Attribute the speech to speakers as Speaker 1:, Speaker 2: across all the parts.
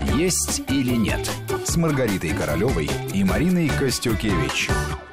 Speaker 1: «Есть или нет» с Маргаритой Королевой и Мариной Костюкевич.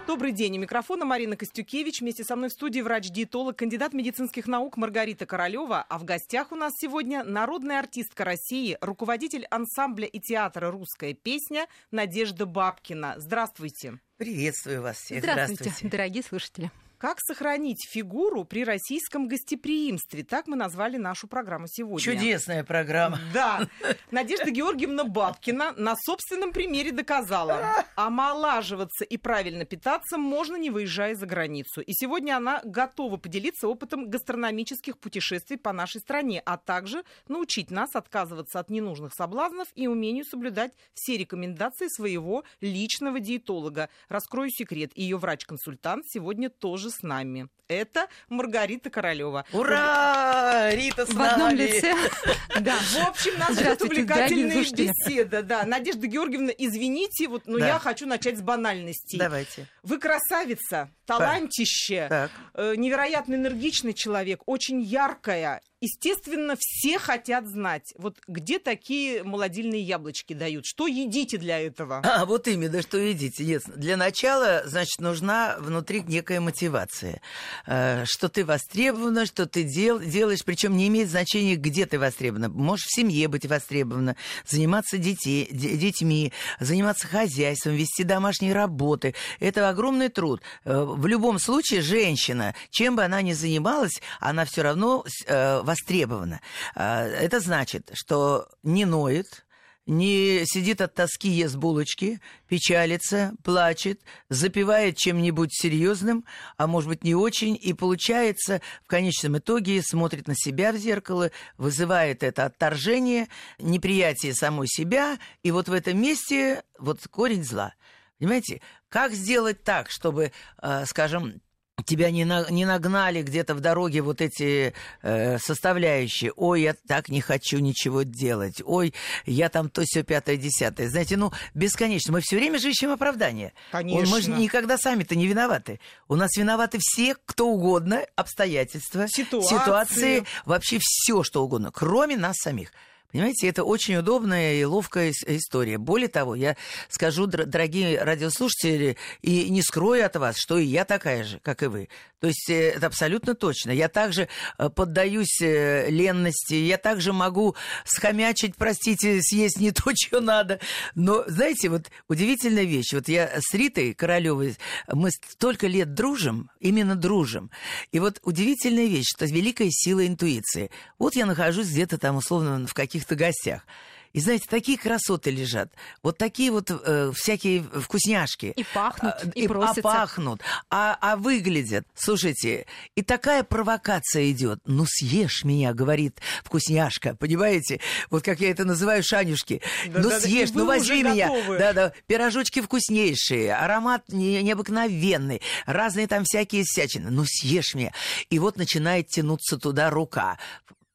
Speaker 2: Добрый день. У микрофона Марина Костюкевич. Вместе со мной в студии врач-диетолог, кандидат медицинских наук Маргарита Королева. А в гостях у нас сегодня народная артистка России, руководитель ансамбля и театра «Русская песня» Надежда Бабкина. Здравствуйте.
Speaker 3: Приветствую вас всех.
Speaker 4: Здравствуйте,
Speaker 3: Здравствуйте.
Speaker 4: дорогие слушатели.
Speaker 2: Как сохранить фигуру при российском гостеприимстве? Так мы назвали нашу программу сегодня.
Speaker 3: Чудесная программа.
Speaker 2: Да. Надежда Георгиевна Бабкина на собственном примере доказала, омолаживаться и правильно питаться можно, не выезжая за границу. И сегодня она готова поделиться опытом гастрономических путешествий по нашей стране, а также научить нас отказываться от ненужных соблазнов и умению соблюдать все рекомендации своего личного диетолога. Раскрою секрет. Ее врач-консультант сегодня тоже с нами. Это Маргарита Королева.
Speaker 3: Ура! Рита с
Speaker 4: В одном
Speaker 3: нами.
Speaker 4: лице. Да.
Speaker 2: В общем, нас ждет увлекательная беседа. Да. Надежда Георгиевна, извините, вот, но
Speaker 3: Да.
Speaker 2: я хочу начать с банальностей.
Speaker 3: Давайте.
Speaker 2: Вы красавица, талантище,
Speaker 3: Так.
Speaker 2: э, невероятно энергичный человек, очень яркая. Естественно, все хотят знать, вот где такие молодильные яблочки дают, что едите для этого?
Speaker 3: А, вот именно, что едите. Нет, для начала, значит, нужна внутри некая мотивация. Э, Что ты востребована, что ты дел, делаешь, причем не имеет значения, где ты востребована. Можешь в семье быть востребована, заниматься детей, де- детьми, заниматься хозяйством, вести домашние работы. Это огромный труд. Э, В любом случае, женщина, чем бы она ни занималась, она все равно э, востребована. Это значит, что не ноет, не сидит от тоски, ест булочки, печалится, плачет, запивает чем-нибудь серьезным, а может быть не очень, и получается в конечном итоге смотрит на себя в зеркало, вызывает это отторжение, неприятие самой себя, и вот в этом месте вот корень зла. Понимаете, как сделать так, чтобы, э, скажем, тебя не, на- не нагнали где-то в дороге вот эти э, составляющие. Ой, я так не хочу ничего делать. Ой, я там то все пятое, десятое. Знаете, ну, бесконечно. Мы все время же ищем оправдания.
Speaker 2: Конечно.
Speaker 3: Мы же никогда сами-то не виноваты. У нас виноваты все, кто угодно, обстоятельства,
Speaker 2: Ситуации.
Speaker 3: ситуации вообще все, что угодно, кроме нас самих. Понимаете, это очень удобная и ловкая ис- история. Более того, я скажу, дор- дорогие радиослушатели, и не скрою от вас, что и я такая же, как и вы. То есть э, это абсолютно точно. Я также э, поддаюсь э, ленности, я также могу схомячить, простите, съесть не то, что надо. Но, знаете, вот удивительная вещь. Вот я с Ритой Королевой, мы столько лет дружим, именно дружим. И вот удивительная вещь, что великая сила интуиции. Вот я нахожусь где-то там, условно, в каких-то гостях. И знаете, такие красоты лежат, вот такие вот э, всякие вкусняшки.
Speaker 4: И пахнут,
Speaker 3: А,
Speaker 4: и просятся.
Speaker 3: А пахнут, а, а выглядят. Слушайте, и такая провокация идет. Ну, съешь меня, говорит вкусняшка, понимаете? Вот как я это называю, шанюшки. ну,
Speaker 2: Да-да-да,
Speaker 3: съешь,
Speaker 2: и
Speaker 3: ну, возьми меня.
Speaker 2: готовы.
Speaker 3: Да-да, пирожочки вкуснейшие, аромат не- необыкновенный, разные там всякие всячины. Ну, съешь меня. И вот начинает тянуться туда рука.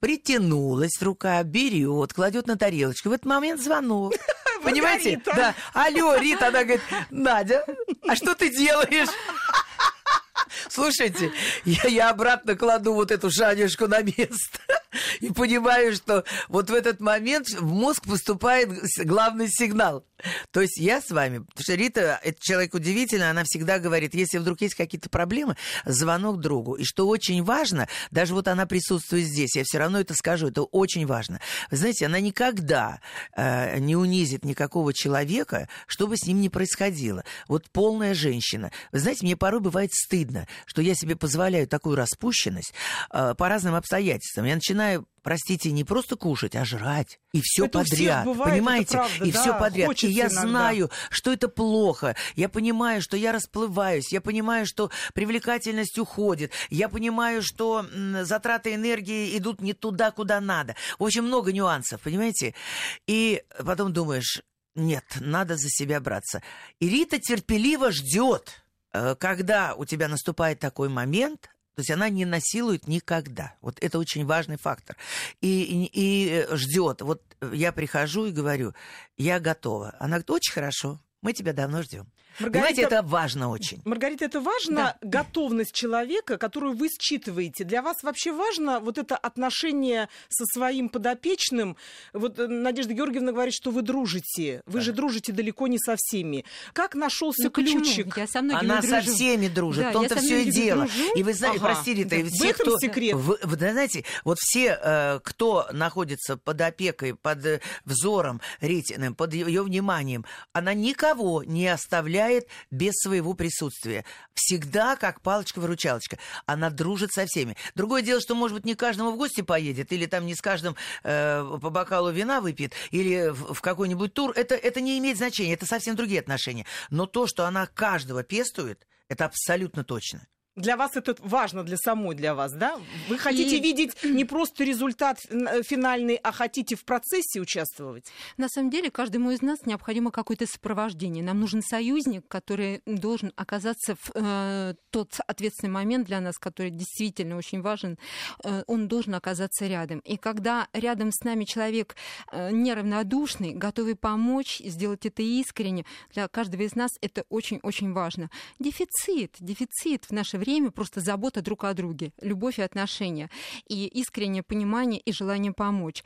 Speaker 3: Притянулась рука, берет, кладет на тарелочку. В этот момент звонок. Понимаете? Да. Алло, Рита, она говорит, Надя, а что ты делаешь? Слушайте, я, я обратно кладу вот эту шанюшку на место и понимаю, что вот в этот момент в мозг поступает главный сигнал. То есть я с вами, потому что Рита, это человек удивительный, она всегда говорит, если вдруг есть какие-то проблемы, звонок другу. И что очень важно, даже вот она присутствует здесь, я все равно это скажу, это очень важно. Вы знаете, она никогда э, не унизит никакого человека, что бы с ним ни происходило. Вот полная женщина. Вы знаете, мне порой бывает стыдно, что я себе позволяю такую распущенность э, по разным обстоятельствам. Я начинаю простите, не просто кушать, а жрать. И все
Speaker 2: Это
Speaker 3: подряд.
Speaker 2: бывает,
Speaker 3: понимаете?
Speaker 2: правда,
Speaker 3: и
Speaker 2: да,
Speaker 3: все подряд. и я
Speaker 2: иногда.
Speaker 3: знаю, что это плохо. Я понимаю, что я расплываюсь. Я понимаю, что привлекательность уходит. Я понимаю, что затраты энергии идут не туда, куда надо. В общем, много нюансов, понимаете? И потом думаешь, нет, надо за себя браться. И Рита терпеливо ждет, э, когда у тебя наступает такой момент, то есть она не насилует никогда. Вот это очень важный фактор. И, и, и ждет. Вот я прихожу и говорю, я готова. Она говорит, очень хорошо, мы тебя давно ждем. Понимаете, это важно очень.
Speaker 2: Маргарита, это важно, готовность человека, которую вы считываете. Для вас вообще важно вот это отношение со своим подопечным. Вот э, Надежда Георгиевна говорит, что вы дружите. Вы же дружите далеко не со всеми. Как нашелся
Speaker 4: Ну, почему?
Speaker 2: ключик?
Speaker 4: Я со
Speaker 3: Она со
Speaker 4: дружу.
Speaker 3: всеми дружит,
Speaker 4: Да,
Speaker 3: в том-то
Speaker 4: со
Speaker 3: все и дело.
Speaker 4: дружу.
Speaker 3: И вы знаете,
Speaker 2: Ага.
Speaker 3: прости, Рита, и
Speaker 2: В
Speaker 3: все, кто...
Speaker 2: секрет.
Speaker 3: Вы, вы знаете, вот все, э, кто находится под опекой, под э, взором Ритиным, под ее вниманием, она никого не оставляет без своего присутствия. Всегда как палочка-выручалочка. Она дружит со всеми. Другое дело, что, может быть, не каждому в гости поедет, или там не с каждым э, по бокалу вина выпьет, или в, в какой-нибудь тур. Это, это не имеет значения, это совсем другие отношения. Но то, что она каждого пестует, это абсолютно точно.
Speaker 2: Для вас это важно, для самой для вас, да? Вы хотите
Speaker 4: И-
Speaker 2: видеть не просто результат э, финальный, а хотите в процессе участвовать?
Speaker 4: На самом деле, каждому из нас необходимо какое-то сопровождение. Нам нужен союзник, который должен оказаться в э, тот ответственный момент для нас, который действительно очень важен. э, он должен оказаться рядом. И когда рядом с нами человек э, неравнодушный, готовый помочь, сделать это искренне, для каждого из нас это очень-очень важно. Дефицит, дефицит в наше время просто забота друг о друге, любовь и отношения, и искреннее понимание и желание помочь.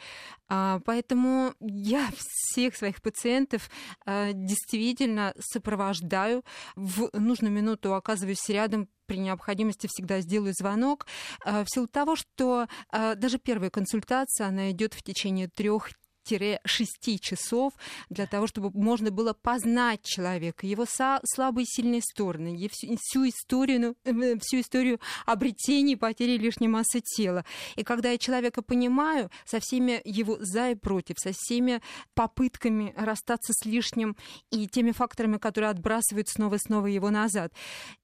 Speaker 4: А, Поэтому я всех своих пациентов а, действительно сопровождаю. В нужную минуту оказываюсь рядом при необходимости всегда сделаю звонок. а, В силу того, что даже первая консультация, она идет в течение трех 6 часов для того, чтобы можно было познать человека, его слабые и сильные стороны, всю, историю, ну, э, всю историю обретения и потери лишней массы тела. И когда я человека понимаю со всеми его за и против, со всеми попытками расстаться с лишним и теми факторами, которые отбрасывают снова и снова его назад,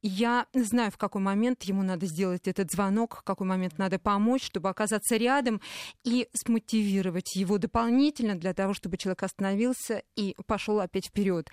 Speaker 4: я знаю, в какой момент ему надо сделать этот звонок, в какой момент надо помочь, чтобы оказаться рядом и смотивировать его дополнительно для того, чтобы человек остановился и пошел опять вперед.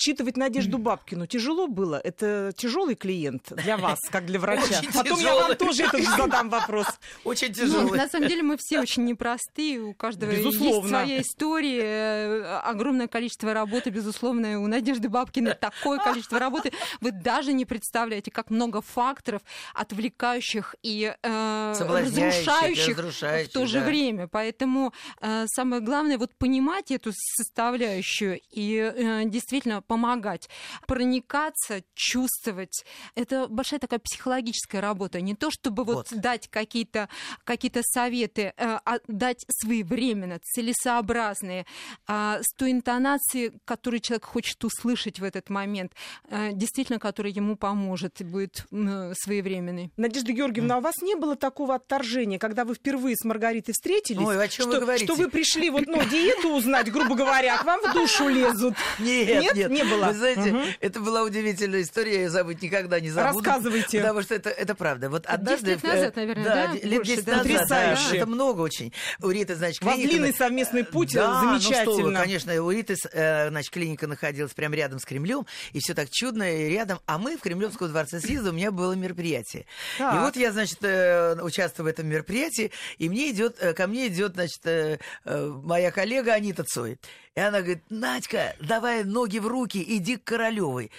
Speaker 2: Считывать Надежду Бабкину тяжело было? Это тяжелый клиент для вас, как для врача?
Speaker 3: Очень
Speaker 2: Потом я вам
Speaker 3: тяжелый.
Speaker 2: тоже этот задам вопрос.
Speaker 3: Очень
Speaker 4: Ну,
Speaker 3: тяжелый.
Speaker 4: на самом деле мы все очень непростые, у каждого
Speaker 2: Безусловно.
Speaker 4: есть своя история, э, огромное количество работы, безусловно, у Надежды Бабкиной такое количество работы, вы даже не представляете, как много факторов, отвлекающих и э, разрушающих,
Speaker 3: разрушающих,
Speaker 4: в то же
Speaker 3: да.
Speaker 4: время. Поэтому э, самое главное вот понимать эту составляющую и э, действительно помогать, проникаться, чувствовать. Это большая такая психологическая работа, не то чтобы вот,
Speaker 3: Вот.
Speaker 4: дать какие-то какие советы, э, а дать своевременно, целесообразные, а, с той интонацией, которую человек хочет услышать в этот момент, э, действительно, который ему поможет и будет м, своевременный.
Speaker 2: Надежда Георгиевна, а у вас не было такого отторжения, когда вы впервые с Маргаритой встретились?
Speaker 3: Ой, о чем
Speaker 2: что,
Speaker 3: вы говорите?
Speaker 2: Что вы пришли вот, ну, диету узнать, грубо говоря, а к вам в душу лезут.
Speaker 3: Нет,
Speaker 2: Нет,
Speaker 3: нет,
Speaker 2: не было?
Speaker 3: Вы знаете,
Speaker 2: Мгм.
Speaker 3: это была удивительная история, я забыть никогда не забуду.
Speaker 2: Рассказывайте.
Speaker 3: Потому что это, это правда. Вот однажды...
Speaker 4: лет
Speaker 3: э,
Speaker 4: назад, наверное, да?
Speaker 3: де- лет
Speaker 4: Больше,
Speaker 3: 10
Speaker 4: да?
Speaker 3: назад, да.
Speaker 2: Потрясающе.
Speaker 3: Это много очень. У Риты, значит,
Speaker 2: У вас
Speaker 3: клиника...
Speaker 2: длинный совместный путь,
Speaker 3: да,
Speaker 2: замечательно.
Speaker 3: Ну что вы, конечно, у Риты, э, значит, клиника находилась прямо рядом с Кремлем, и все так чудно, и рядом. А мы в Кремлевском дворце съезда, у меня было мероприятие.
Speaker 2: Так.
Speaker 3: И вот я, значит, э, участвую в этом мероприятии, и мне идет, ко мне идет, значит, моя коллега Анита Цой. И она говорит, Надька, давай ноги в руки, иди к Королевой.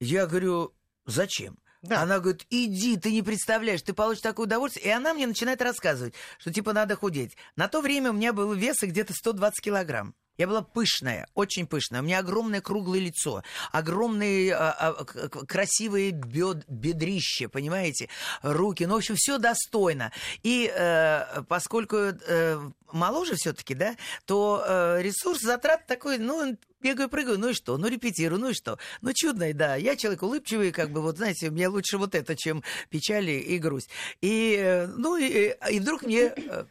Speaker 3: Я говорю, зачем?
Speaker 2: Да.
Speaker 3: Она говорит, иди, ты не представляешь, ты получишь такое удовольствие. И она мне начинает рассказывать, что типа надо худеть. На то время у меня был вес где-то 120 килограмм. Я была пышная, очень пышная. У меня огромное круглое лицо, огромные а, а, красивые бед, бедрище, понимаете, руки. Ну, в общем, все достойно. И э, поскольку э, моложе все-таки, да, то э, ресурс затрат такой, ну, бегаю, прыгаю, ну и что? Ну, репетирую, ну и что? Ну, чудный, да. Я человек улыбчивый, как бы, вот, знаете, мне лучше вот это, чем печали и грусть. И, э, ну, и, и вдруг мне э,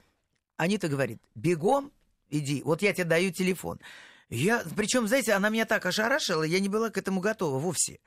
Speaker 3: Анита говорит, бегом иди, вот я тебе даю телефон. Я, причем, знаете, она меня так ошарашила, я не была к этому готова вовсе.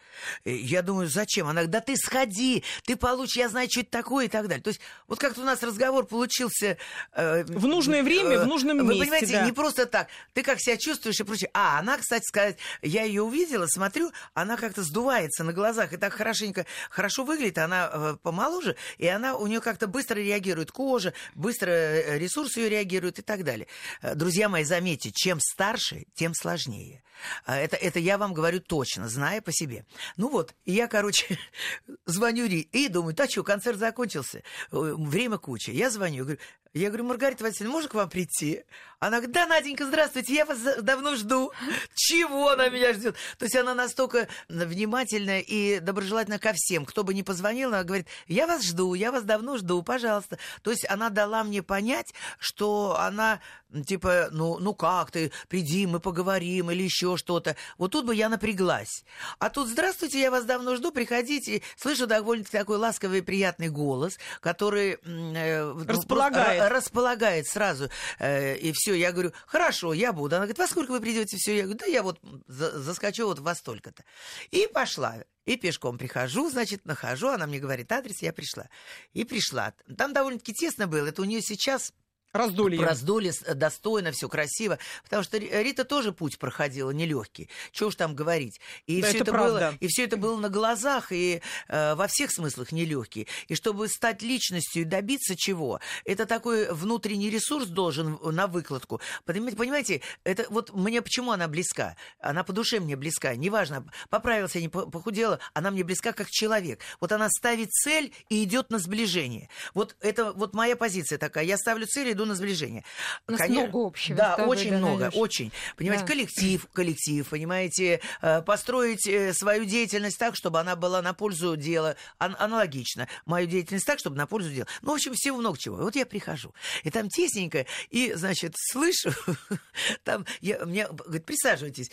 Speaker 3: Э, Я думаю, зачем? Она говорит, да ты сходи, ты получишь, я знаю, что это такое и так далее. То есть, вот как-то у нас разговор получился... э,
Speaker 2: В нужное время, в нужном
Speaker 3: Вы
Speaker 2: месте,
Speaker 3: понимаете,
Speaker 2: да.
Speaker 3: не просто так. Ты как себя чувствуешь и прочее. А, она, кстати сказать, я ее увидела, смотрю, она как-то сдувается на глазах и так хорошенько, хорошо выглядит, она э, помоложе, и она, у нее как-то быстро реагирует кожа, быстро э, ресурсы ее реагируют и так далее. Э, Друзья мои, заметьте, чем старше, тем сложнее. А Это, это я вам говорю точно, зная по себе. Ну вот, я, короче, звоню Ри и думаю, да что, концерт закончился, э, время куча. Я звоню, говорю, я говорю, Маргарита Васильевна, можно к вам прийти? Она говорит, да, Наденька, здравствуйте, я вас давно жду. Чего она меня ждет? То есть она настолько внимательна и доброжелательна ко всем. Кто бы ни позвонил, она говорит, я вас жду, я вас давно жду, пожалуйста. То есть она дала мне понять, что она, типа, ну, ну как ты, приди, мы поговорим или еще что-то. Вот тут бы я напряглась. А тут, здравствуйте, я вас давно жду, приходите. Слышу довольно-таки такой ласковый и приятный голос, который... Э,
Speaker 2: Располагает.
Speaker 3: Располагает сразу. Э, и все, я говорю, хорошо, я буду. Она говорит, во сколько вы придете? Все, я говорю, да я вот за- заскочу вот во столько-то. И пошла. И пешком прихожу, значит, нахожу, она мне говорит адрес, я пришла. И пришла. Там довольно-таки тесно было. Это у нее сейчас
Speaker 2: Раздолье.
Speaker 3: Раздолье с- достойно, все красиво. Потому что Ри- Рита тоже путь проходила нелегкий. Чего уж там говорить. И
Speaker 2: Да,
Speaker 3: все
Speaker 2: это
Speaker 3: это, было, и все это было на глазах и э, во всех смыслах нелегкий. И чтобы стать личностью и добиться чего, это такой внутренний ресурс должен на выкладку. Понимаете, понимаете, это вот мне почему она близка? Она по душе мне близка. Неважно, поправился, не по- похудела, она мне близка как человек. Вот она ставит цель и идет на сближение. Вот это вот моя позиция такая. Я ставлю цель, иду на сближение.
Speaker 4: У нас
Speaker 3: Коне-
Speaker 4: много общего
Speaker 3: Да,
Speaker 4: тобой,
Speaker 3: очень
Speaker 4: да,
Speaker 3: много,
Speaker 4: Надюш.
Speaker 3: очень. Понимаете,
Speaker 4: Да.
Speaker 3: коллектив, коллектив, понимаете, э, построить э, свою деятельность так, чтобы она была на пользу дела, ан- аналогично. Мою деятельность так, чтобы на пользу дела. Ну, в общем, всего много чего. Вот я прихожу, и там тесненько, и, значит, слышу, там, я, мне, говорит, присаживайтесь.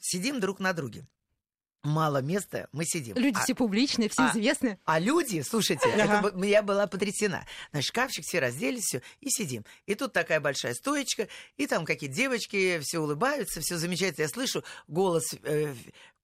Speaker 3: Сидим друг на друге. Мало места, мы сидим.
Speaker 4: Люди
Speaker 3: А-
Speaker 4: все публичные, все
Speaker 3: а-
Speaker 4: известны.
Speaker 3: а люди, слушайте, это
Speaker 2: Ага.
Speaker 3: б- я была потрясена. Значит, шкафчик, все разделись, все, и сидим. И тут такая большая стоечка, и там какие-то девочки, все улыбаются, все замечательно. Я слышу голос э,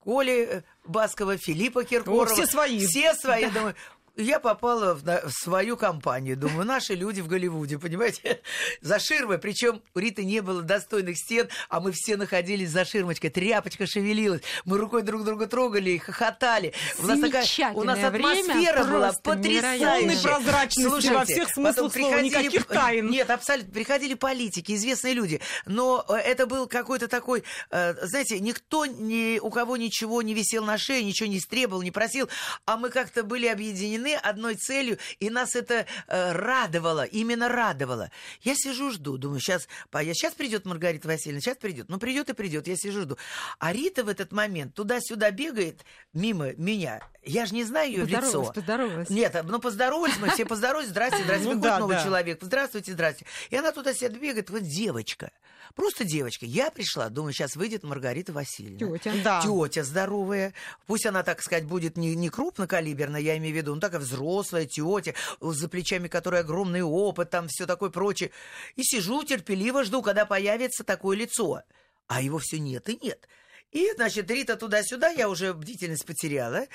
Speaker 3: Коли э, Баскова, Филиппа Киркорова.
Speaker 2: все свои.
Speaker 3: Все свои, думаю. Я попала в, на- в свою компанию. Думаю, наши люди в Голливуде, понимаете? За ширмой. Причем у Риты не было достойных стен, а мы все находились за ширмочкой. Тряпочка шевелилась. Мы рукой друг друга трогали и хохотали. У нас такая, у нас атмосфера была потрясающая.
Speaker 2: прозрачности во всех смыслах слова, никаких тайн.
Speaker 3: Нет, абсолютно. Приходили политики, известные люди. Но э, это был какой-то такой, э, знаете, никто, ни, у кого ничего не висел на шее, ничего не стребовал, не просил, а мы как-то были объединены одной целью, и нас это э, радовало, именно радовало. Я сижу, жду, думаю, сейчас, сейчас придет Маргарита Васильевна, сейчас придет. Ну, придет и придет, я сижу, жду. А Рита в этот момент туда-сюда бегает мимо меня. Я же не знаю ее лицо.
Speaker 4: поздоровалась.
Speaker 3: Нет, ну поздоровались мы, все поздоровались, здрасте, здрасте,
Speaker 2: Ну да,
Speaker 3: новый
Speaker 2: да.
Speaker 3: человек, здравствуйте, здрасте. И она туда себя бегает, вот девочка, просто девочка. Я пришла, думаю, сейчас выйдет Маргарита Васильевна.
Speaker 4: Тетя.
Speaker 2: Да.
Speaker 3: Тетя здоровая. Пусть она, так сказать, будет не, не крупнокалиберная, я имею в виду, ну такая взрослая тетя, за плечами которой огромный опыт, там все такое прочее. И сижу, терпеливо жду, когда появится такое лицо. А его все нет и нет. И, значит, Рита туда-сюда, я уже бдительность потеряла.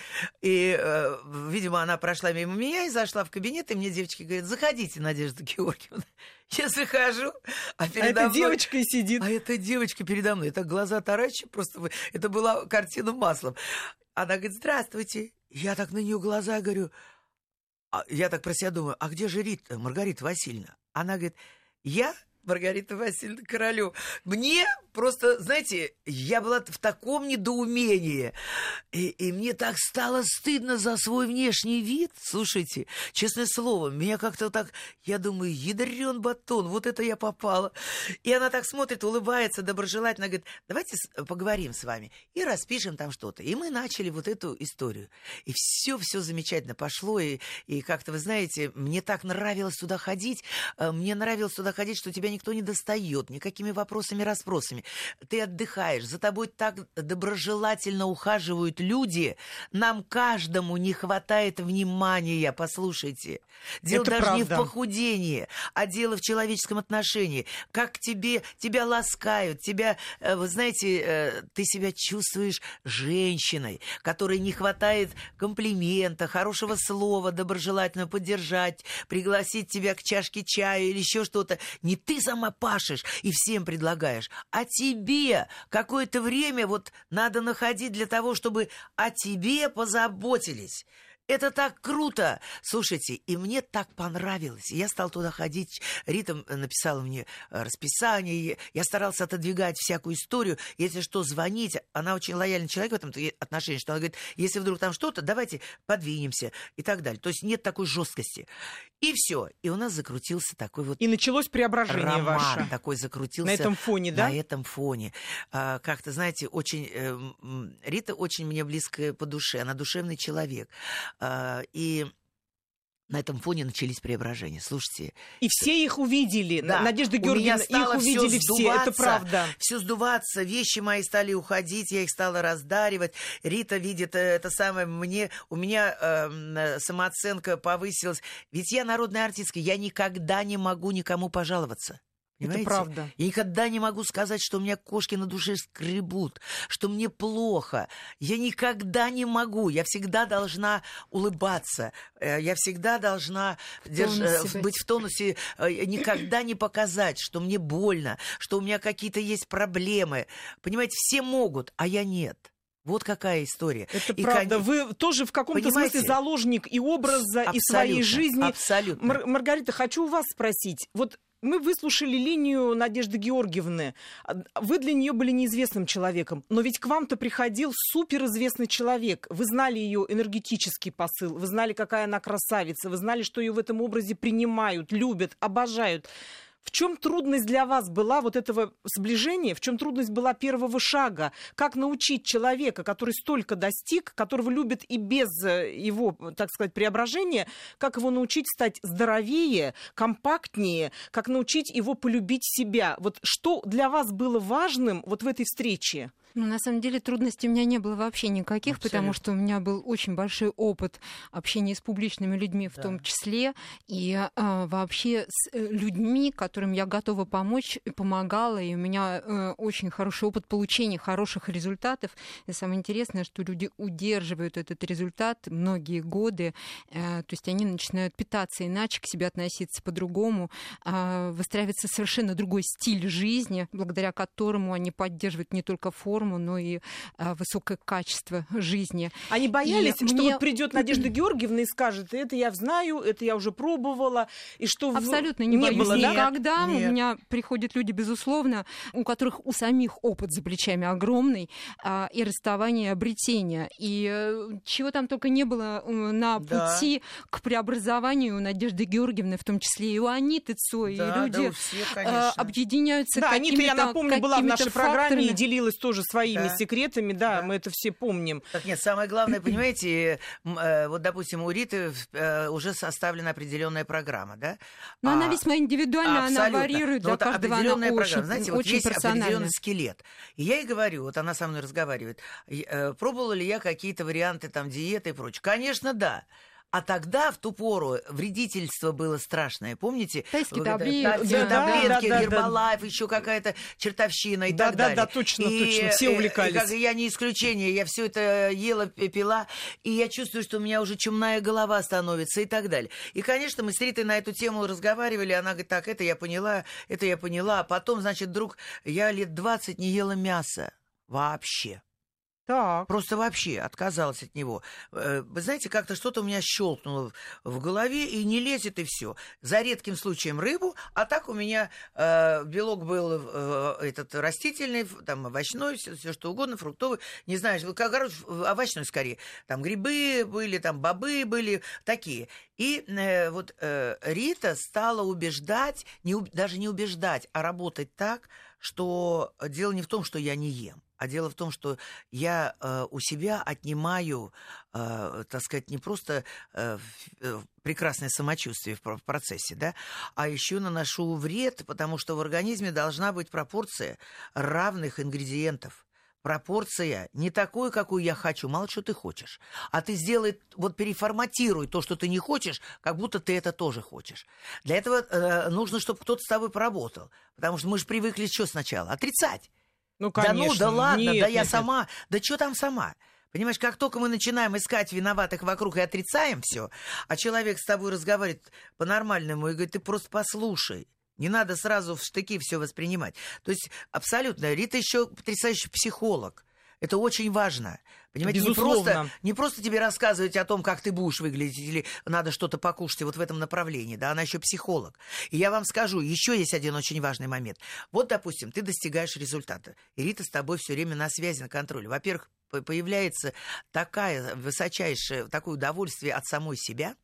Speaker 3: И, э, видимо, она прошла мимо меня и зашла в кабинет, и мне девочки говорят, заходите, Надежда Георгиевна. Я захожу, а
Speaker 2: А
Speaker 3: передо
Speaker 2: эта
Speaker 3: мной...
Speaker 2: девочка и сидит.
Speaker 3: А эта девочка передо мной, это глаза таращи, просто это была картина маслом. Она говорит, здравствуйте. Я так на нее глаза говорю, а я так про себя думаю, а где же Рита, Маргарита Васильевна? Она говорит, я Маргарита Васильевна Королёв. Мне просто, знаете, я была в таком недоумении. И, и мне так стало стыдно за свой внешний вид. Слушайте, честное слово, меня как-то так... Я думаю, ядрен батон, вот это я попала. И она так смотрит, улыбается, доброжелательно, говорит, давайте поговорим с вами и распишем там что-то. И мы начали вот эту историю. И все-все замечательно пошло. И, и как-то, вы знаете, мне так нравилось туда ходить. э, Мне нравилось туда ходить, что тебя никто не достает, никакими вопросами, расспросами. Ты отдыхаешь, за тобой так доброжелательно ухаживают люди. Нам каждому не хватает внимания, послушайте. Дело
Speaker 2: Это
Speaker 3: даже не в
Speaker 2: правда.
Speaker 3: похудении, а дело в человеческом отношении. Как тебе, тебя ласкают, тебя, э, вы знаете, э, ты себя чувствуешь женщиной, которой не хватает комплимента, хорошего слова, доброжелательно поддержать, пригласить тебя к чашке чая или еще что-то. Не ты сама пашешь и всем предлагаешь, а тебе какое-то время вот надо находить для того, чтобы о тебе позаботились. Это так круто! Слушайте, и мне так понравилось. Я стал туда ходить. Рита написала мне э, расписание. Я старался отодвигать всякую историю. Если что, звонить. Она очень лояльный человек в этом отношении, что она говорит, если вдруг там что-то, давайте подвинемся и так далее. То есть нет такой жесткости. И все. И у нас закрутился такой вот...
Speaker 2: И началось преображение
Speaker 3: роман
Speaker 2: ваше.
Speaker 3: такой закрутился.
Speaker 2: На этом фоне, да?
Speaker 3: На этом фоне. А, как-то, знаете, очень... Э, Рита очень мне близкая по душе. Она душевный человек. А, и на этом фоне начались преображения. Слушайте.
Speaker 2: И все их увидели.
Speaker 3: Да.
Speaker 2: Надежда Георгиевна, их увидели все. Это правда.
Speaker 3: Все сдуваться, вещи мои стали уходить, я их стала раздаривать. Рита видит э, это самое мне, у меня э, самооценка повысилась. Ведь я народная артистка, я никогда не могу никому пожаловаться. Понимаете?
Speaker 2: Это правда.
Speaker 3: Я никогда не могу сказать, что у меня кошки на душе скребут, что мне плохо. Я никогда не могу. Я всегда должна улыбаться. Э, я всегда должна держ... Э, быть в тонусе, э, никогда не показать, что мне больно, что у меня какие-то есть проблемы. Понимаете, все могут, а я нет. Вот какая история.
Speaker 2: Это и правда. Кон... Вы тоже в каком-то Понимаете? смысле заложник и образа, абсолютно, и своей жизни.
Speaker 3: Абсолютно.
Speaker 2: Мар- Маргарита, хочу у вас спросить. Вот мы выслушали линию Надежды Георгиевны. Вы для нее были неизвестным человеком, но ведь к вам-то приходил суперизвестный человек. Вы знали ее энергетический посыл, вы знали, какая она красавица, вы знали, что ее в этом образе принимают, любят, обожают. В чем трудность для вас была вот этого сближения? В чем трудность была первого шага? Как научить человека, который столько достиг, которого любят и без э, его, так сказать, преображения, как его научить стать здоровее, компактнее, как научить его полюбить себя? Вот что для вас было важным вот в этой встрече?
Speaker 4: Ну, на самом деле трудностей у меня не было вообще никаких, Абсолютно. потому что у меня был очень большой опыт общения с публичными людьми в да. том числе, и а, вообще с э, людьми, которым я готова помочь, помогала, и у меня а, очень хороший опыт получения хороших результатов. И самое интересное, что люди удерживают этот результат многие годы, а, то есть они начинают питаться иначе, к себе относиться по-другому, а, выстраивается совершенно другой стиль жизни, благодаря которому они поддерживают не только форму, форму, но и а, высокое качество жизни.
Speaker 2: Они боялись, и что мне... вот придет Надежда Георгиевна и скажет, это я знаю, это я уже пробовала, и что
Speaker 4: абсолютно не, не боюсь было, никогда. Нет. У меня приходят люди, безусловно, у которых у самих опыт за плечами огромный, а, и расставание, и обретение, и э, чего там только не было э, на пути да. к преобразованию у Надежды Георгиевны, в том числе и у Аниты Цой, да, и люди
Speaker 3: да, всех, а,
Speaker 4: объединяются.
Speaker 2: Да, Анита, я напомню, была в нашей
Speaker 4: факторами.
Speaker 2: программе и делилась тоже своими да. секретами, да, да, мы это все помним.
Speaker 3: Так нет, самое главное, понимаете, э, вот, допустим, у Риты э, уже составлена определенная программа, да?
Speaker 4: Но а, она весьма индивидуальна, она варьирует для вот каждого, определенная программа. Очень,
Speaker 3: Знаете,
Speaker 4: вот
Speaker 3: есть определенный скелет. И я ей говорю, вот она со мной разговаривает, э, пробовала ли я какие-то варианты там диеты и прочее? Конечно, да. А тогда, в ту пору, вредительство было страшное. Помните?
Speaker 4: Тайские таблетки,
Speaker 3: да, таблетки да, да, Гербалайф, да. еще какая-то чертовщина и
Speaker 2: да,
Speaker 3: так
Speaker 2: да,
Speaker 3: далее.
Speaker 2: Да, да, точно, и, точно. Все увлекались. И,
Speaker 3: как, я не исключение. Я все это ела, пила, и я чувствую, что у меня уже чумная голова становится и так далее. И, конечно, мы с Ритой на эту тему разговаривали. Она говорит, так, это я поняла, это я поняла. А потом, значит, вдруг я лет 20 не ела мяса вообще.
Speaker 2: Так.
Speaker 3: Просто вообще отказалась от него. Э, вы знаете, как-то что-то у меня щелкнуло в голове и не лезет, и все. За редким случаем рыбу, а так у меня э, белок был э, этот растительный, там овощной, все, все что угодно, фруктовый, не знаю, как овощной скорее. Там грибы были, там бобы были, такие. И э, вот э, Рита стала убеждать, не, даже не убеждать, а работать так, что дело не в том, что я не ем а дело в том, что я э, у себя отнимаю, э, так сказать, не просто э, э, прекрасное самочувствие в, процессе, да, а еще наношу вред, потому что в организме должна быть пропорция равных ингредиентов пропорция не такой, какую я хочу, мало что ты хочешь. А ты сделай, вот переформатируй то, что ты не хочешь, как будто ты это тоже хочешь. Для этого э, нужно, чтобы кто-то с тобой поработал. Потому что мы же привыкли что сначала? Отрицать.
Speaker 2: Ну, конечно.
Speaker 3: Да ну, да ладно,
Speaker 2: нет,
Speaker 3: да я
Speaker 2: нет,
Speaker 3: сама. Да что там сама? Понимаешь, как только мы начинаем искать виноватых вокруг и отрицаем все, а человек с тобой разговаривает по-нормальному и говорит, ты просто послушай. Не надо сразу в штыки все воспринимать. То есть абсолютно. Рита еще потрясающий психолог. Это очень важно. Понимаете, не просто, не просто тебе рассказывать о том, как ты будешь выглядеть, или надо что-то покушать вот в этом направлении, да, она еще психолог. И я вам скажу, еще есть один очень важный момент. Вот, допустим, ты достигаешь результата, и Рита с тобой все время на связи, на контроле. Во-первых, по- появляется такая высочайшее, такое удовольствие от самой себя,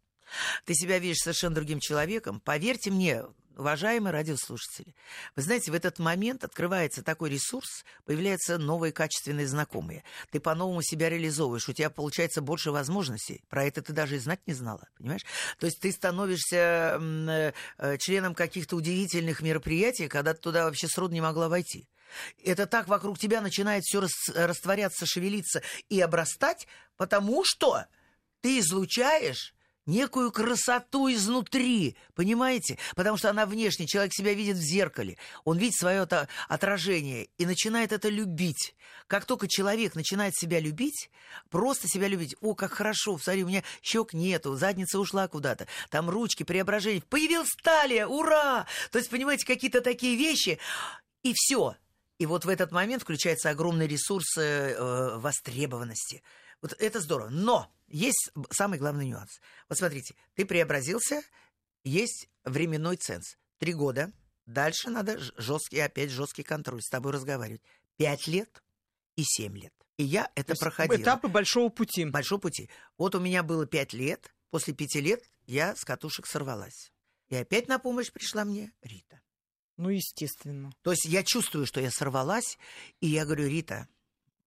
Speaker 3: ты себя видишь совершенно другим человеком. Поверьте мне, уважаемые радиослушатели, вы знаете, в этот момент открывается такой ресурс, появляются новые качественные знакомые. Ты по-новому себя реализовываешь, у тебя получается больше возможностей. Про это ты даже и знать не знала, понимаешь? То есть ты становишься э, э, членом каких-то удивительных мероприятий, когда ты туда вообще сроду не могла войти. Это так вокруг тебя начинает все растворяться, шевелиться и обрастать, потому что ты излучаешь некую красоту изнутри, понимаете? Потому что она внешне, человек себя видит в зеркале, он видит свое отражение и начинает это любить. Как только человек начинает себя любить, просто себя любить, о, как хорошо, смотри, у меня щек нету, задница ушла куда-то, там ручки, преображение, появилась талия, ура! То есть, понимаете, какие-то такие вещи, и все. И вот в этот момент включается огромный ресурс э, востребованности. Вот это здорово. Но есть самый главный нюанс. Вот смотрите, ты преобразился, есть временной ценз. Три года. Дальше надо жесткий, опять жесткий контроль с тобой разговаривать. Пять лет и семь лет. И я это
Speaker 2: То
Speaker 3: проходила.
Speaker 2: Этапы большого пути.
Speaker 3: Большого пути. Вот у меня было пять лет. После пяти лет я с катушек сорвалась. И опять на помощь пришла мне Рита.
Speaker 2: Ну, естественно.
Speaker 3: То есть я чувствую, что я сорвалась, и я говорю, Рита,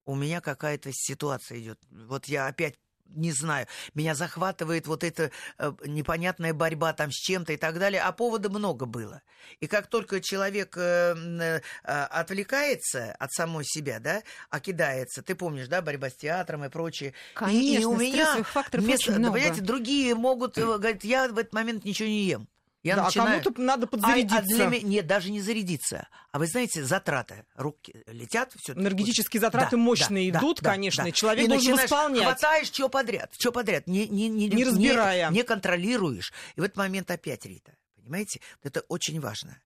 Speaker 3: у меня какая-то ситуация идет. Вот я опять не знаю, меня захватывает вот эта э, непонятная борьба там с чем-то и так далее, а повода много было. И как только человек э, э, отвлекается от самой себя, да, окидается, ты помнишь, да, борьба с театром и прочее.
Speaker 4: Конечно,
Speaker 3: и, и у меня
Speaker 4: факторов
Speaker 3: вместо,
Speaker 4: очень много.
Speaker 3: понимаете, другие могут, э, говорить, я в этот момент ничего не ем. Я
Speaker 2: да,
Speaker 3: начинаю...
Speaker 2: а кому-то надо
Speaker 3: А-
Speaker 2: подзарядиться.
Speaker 3: а для меня- Нет, даже не зарядиться. А вы знаете, затраты. Руки летят, все.
Speaker 2: Энергетические затраты мощные идут, конечно, и человек
Speaker 3: и
Speaker 2: должен восполнять.
Speaker 3: Хватаешь что подряд, что подряд, не, не, не,
Speaker 2: Не разбирая.
Speaker 3: Не, контролируешь. И в этот момент опять Рита. Понимаете? Это очень важно.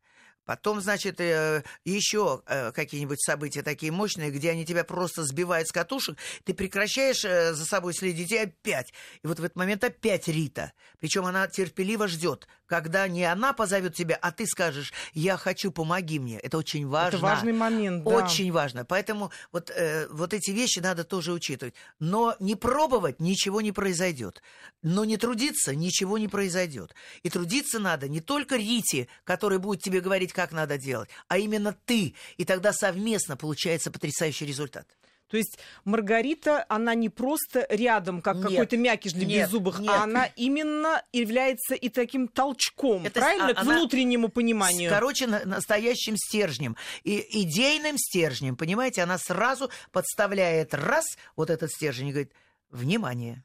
Speaker 3: Потом, значит, э, еще э, какие-нибудь события такие мощные, где они тебя просто сбивают с катушек, ты прекращаешь э, за собой следить и опять. И вот в этот момент опять Рита. Причем она терпеливо ждет, когда не она позовет тебя, а ты скажешь, я хочу, помоги мне. Это очень важно.
Speaker 2: Это важный момент, да.
Speaker 3: Очень важно. Поэтому вот, э, вот эти вещи надо тоже учитывать. Но не пробовать ничего не произойдет. Но не трудиться ничего не произойдет. И трудиться надо не только Рите, которая будет тебе говорить, как надо делать, а именно ты. И тогда совместно получается потрясающий результат.
Speaker 2: То есть Маргарита, она не просто рядом, как
Speaker 3: Нет.
Speaker 2: какой-то мякиш для
Speaker 3: Нет,
Speaker 2: беззубых,
Speaker 3: нет.
Speaker 2: а она именно является и таким толчком,
Speaker 3: Это с-
Speaker 2: правильно,
Speaker 3: а-
Speaker 2: к
Speaker 3: она
Speaker 2: внутреннему пониманию.
Speaker 3: Короче, на- настоящим стержнем. И идейным стержнем, понимаете, она сразу подставляет раз вот этот стержень и говорит, внимание.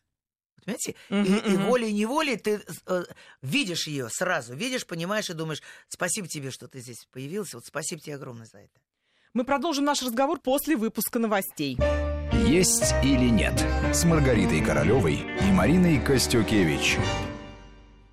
Speaker 3: Понимаете?
Speaker 2: Мгм,
Speaker 3: и, и волей-неволей ты э, видишь ее сразу, видишь, понимаешь и думаешь, спасибо тебе, что ты здесь появился, вот спасибо тебе огромное за это.
Speaker 2: Мы продолжим наш разговор после выпуска новостей.
Speaker 1: «Есть или нет» с Маргаритой Королевой и Мариной Костюкевич.